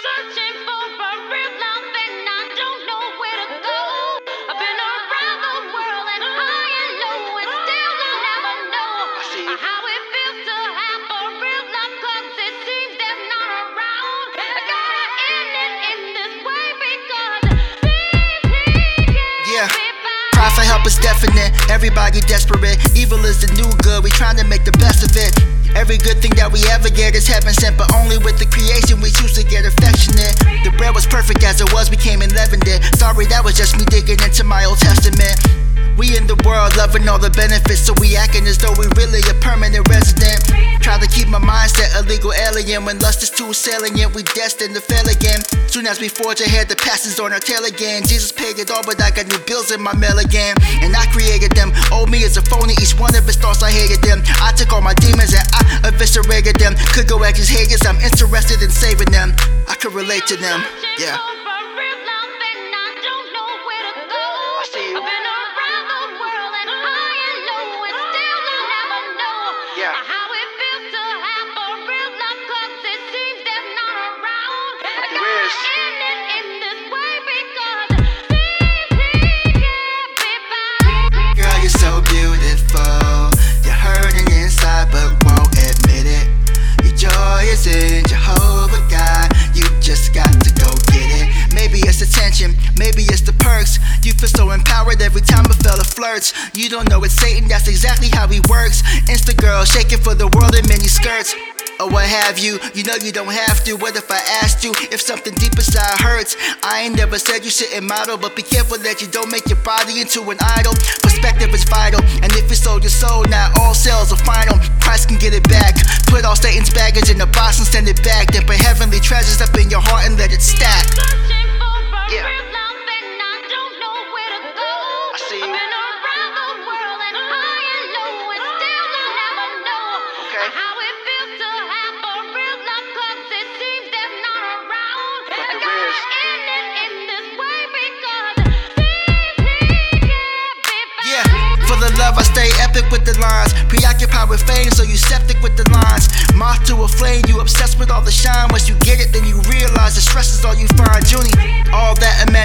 searching for a real love and I don't know where to go. I've been around the world and high and low and still I never know see you. how it feels to have a real love 'cause it seems they're not around. I gotta end it in this way because please, please, Yeah. everybody. For help is definite. Everybody desperate. Evil is the new good. We trying to make the best of it. Every good thing that we ever get is heaven sent, but only with the creation we choose to get affectionate. The bread was perfect as it was, we came and leavened it. Sorry, that was just me digging into my Old Testament. We in the world loving all the benefits, so we acting as though we really a permanent resident. Try to keep my mindset a legal alien. When lust is too salient, we destined to fail again. Soon as we forge ahead, the past is on our tail again. Jesus paid it all, but I got new bills in my mail again. And I created them. Old me is a phony, each one of his thoughts I hated them. I took all my demons and I eviscerated them. Could go at his haters, I'm interested in saving them. I could relate to them. Yeah. I fella flirts. You don't know it's Satan, that's exactly how he works. Insta girl shaking for the world in mini skirts. Or what have you, you know you don't have to. What if I asked you if something deep inside hurts? I ain't never said you shouldn't model, but be careful that you don't make your body into an idol. Perspective is vital, and if you sold your soul, not all sales are final. Christ can get it back. Put all Satan's baggage in a box and send it back. Then put heavenly treasures up in your heart and let it stack. Searching for a Yeah. Love I stay epic with the lines. Preoccupied with fame, so you septic with the lines. Moth to a flame, you obsessed with all the shine. Once you get it, then you realize the stress is all you find. Junie,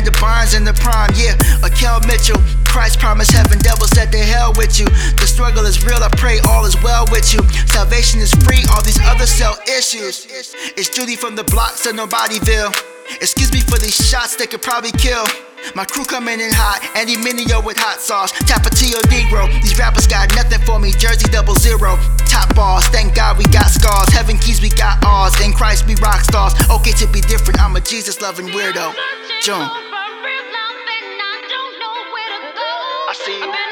Amanda Bynes in the prime. Yeah, a Kel Mitchell. Christ promised heaven, devil said to hell with you. The struggle is real, I pray all is well with you. Salvation is free, all these other cell issues. It's Judy from the blocks of Nobodyville. Excuse me for these shots, they could probably kill. My crew coming in hot, Andy Minio with hot sauce, Tapatio Negro. These rappers got nothing for me, Jersey double zero. Top boss, thank God we got scars. Heaven keys, we got ours. In Christ, we rock stars. Okay to be different, I'm a Jesus loving weirdo. June. see.